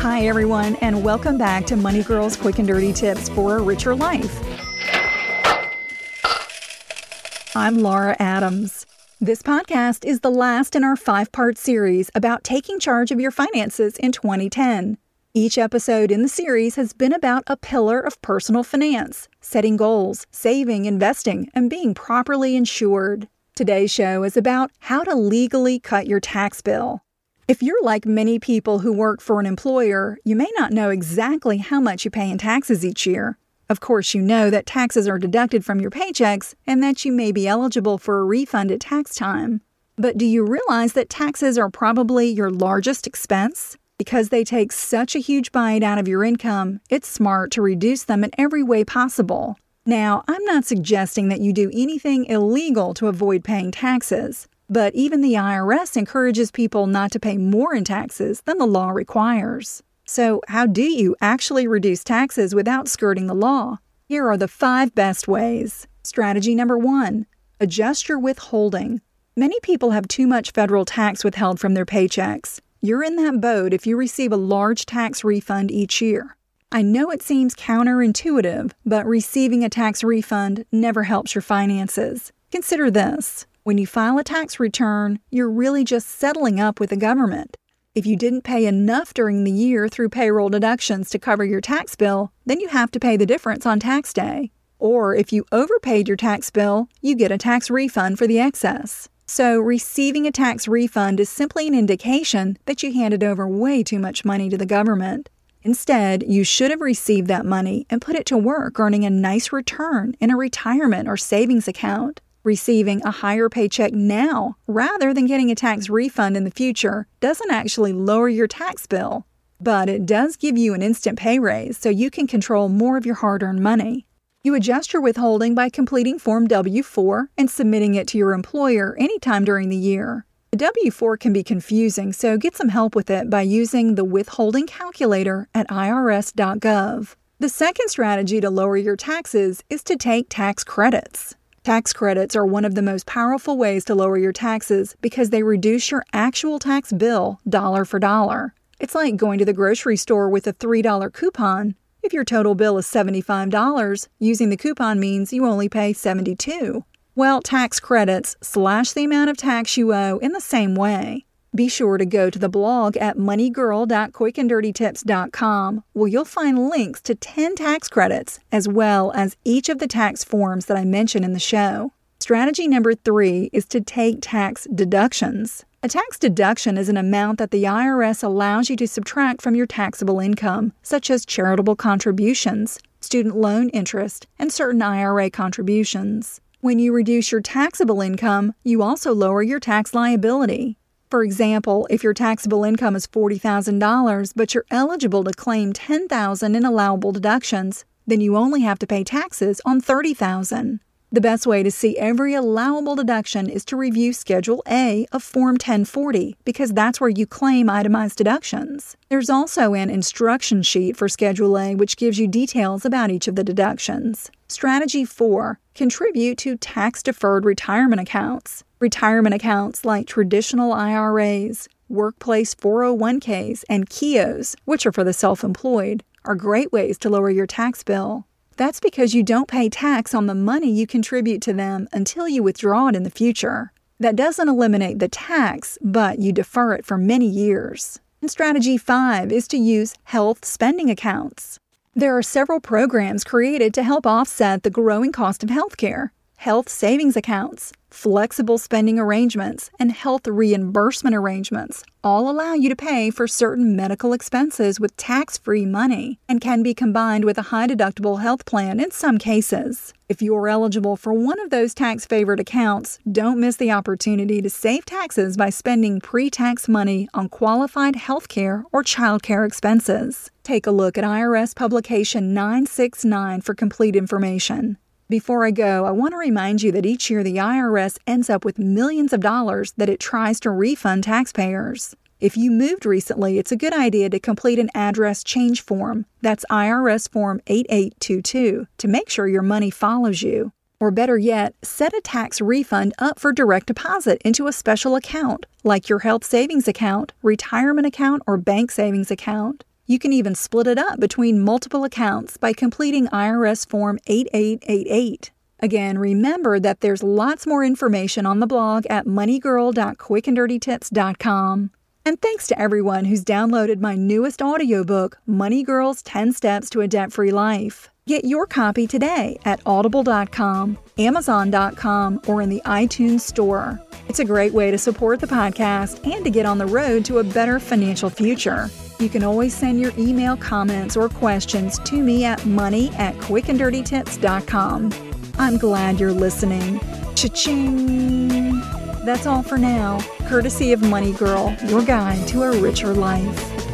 Hi, everyone, and welcome back to Money Girls Quick and Dirty Tips for a Richer Life. I'm Laura Adams. This podcast is the last in our five part series about taking charge of your finances in 2010. Each episode in the series has been about a pillar of personal finance, setting goals, saving, investing, and being properly insured. Today's show is about how to legally cut your tax bill. If you're like many people who work for an employer, you may not know exactly how much you pay in taxes each year. Of course, you know that taxes are deducted from your paychecks and that you may be eligible for a refund at tax time. But do you realize that taxes are probably your largest expense? Because they take such a huge bite out of your income, it's smart to reduce them in every way possible. Now, I'm not suggesting that you do anything illegal to avoid paying taxes, but even the IRS encourages people not to pay more in taxes than the law requires. So, how do you actually reduce taxes without skirting the law? Here are the five best ways. Strategy number one adjust your withholding. Many people have too much federal tax withheld from their paychecks. You're in that boat if you receive a large tax refund each year. I know it seems counterintuitive, but receiving a tax refund never helps your finances. Consider this when you file a tax return, you're really just settling up with the government. If you didn't pay enough during the year through payroll deductions to cover your tax bill, then you have to pay the difference on tax day. Or if you overpaid your tax bill, you get a tax refund for the excess. So, receiving a tax refund is simply an indication that you handed over way too much money to the government. Instead, you should have received that money and put it to work earning a nice return in a retirement or savings account. Receiving a higher paycheck now rather than getting a tax refund in the future doesn't actually lower your tax bill, but it does give you an instant pay raise so you can control more of your hard earned money. You adjust your withholding by completing Form W 4 and submitting it to your employer anytime during the year. The W 4 can be confusing, so get some help with it by using the withholding calculator at irs.gov. The second strategy to lower your taxes is to take tax credits. Tax credits are one of the most powerful ways to lower your taxes because they reduce your actual tax bill dollar for dollar. It's like going to the grocery store with a $3 coupon if your total bill is $75, using the coupon means you only pay 72. Well, tax credits slash the amount of tax you owe in the same way. Be sure to go to the blog at moneygirl.quickanddirtytips.com where you'll find links to 10 tax credits as well as each of the tax forms that I mention in the show. Strategy number three is to take tax deductions. A tax deduction is an amount that the IRS allows you to subtract from your taxable income, such as charitable contributions, student loan interest, and certain IRA contributions. When you reduce your taxable income, you also lower your tax liability. For example, if your taxable income is $40,000 but you're eligible to claim $10,000 in allowable deductions, then you only have to pay taxes on $30,000. The best way to see every allowable deduction is to review Schedule A of Form 1040 because that's where you claim itemized deductions. There's also an instruction sheet for Schedule A which gives you details about each of the deductions. Strategy 4 Contribute to tax deferred retirement accounts. Retirement accounts like traditional IRAs, workplace 401ks, and Keoghs, which are for the self employed, are great ways to lower your tax bill. That's because you don't pay tax on the money you contribute to them until you withdraw it in the future. That doesn't eliminate the tax, but you defer it for many years. And strategy 5 is to use health spending accounts. There are several programs created to help offset the growing cost of healthcare. Health savings accounts, flexible spending arrangements, and health reimbursement arrangements all allow you to pay for certain medical expenses with tax free money and can be combined with a high deductible health plan in some cases. If you're eligible for one of those tax favored accounts, don't miss the opportunity to save taxes by spending pre tax money on qualified health care or child care expenses. Take a look at IRS Publication 969 for complete information. Before I go, I want to remind you that each year the IRS ends up with millions of dollars that it tries to refund taxpayers. If you moved recently, it's a good idea to complete an address change form. That's IRS Form 8822 to make sure your money follows you. Or better yet, set a tax refund up for direct deposit into a special account, like your health savings account, retirement account, or bank savings account. You can even split it up between multiple accounts by completing IRS Form 8888. Again, remember that there's lots more information on the blog at moneygirl.quickanddirtytips.com. And thanks to everyone who's downloaded my newest audiobook, Money Girl's 10 Steps to a Debt Free Life. Get your copy today at audible.com, amazon.com, or in the iTunes Store. It's a great way to support the podcast and to get on the road to a better financial future. You can always send your email comments or questions to me at money at quickanddirtytips.com. I'm glad you're listening. Cha-ching! That's all for now, courtesy of Money Girl, your guide to a richer life.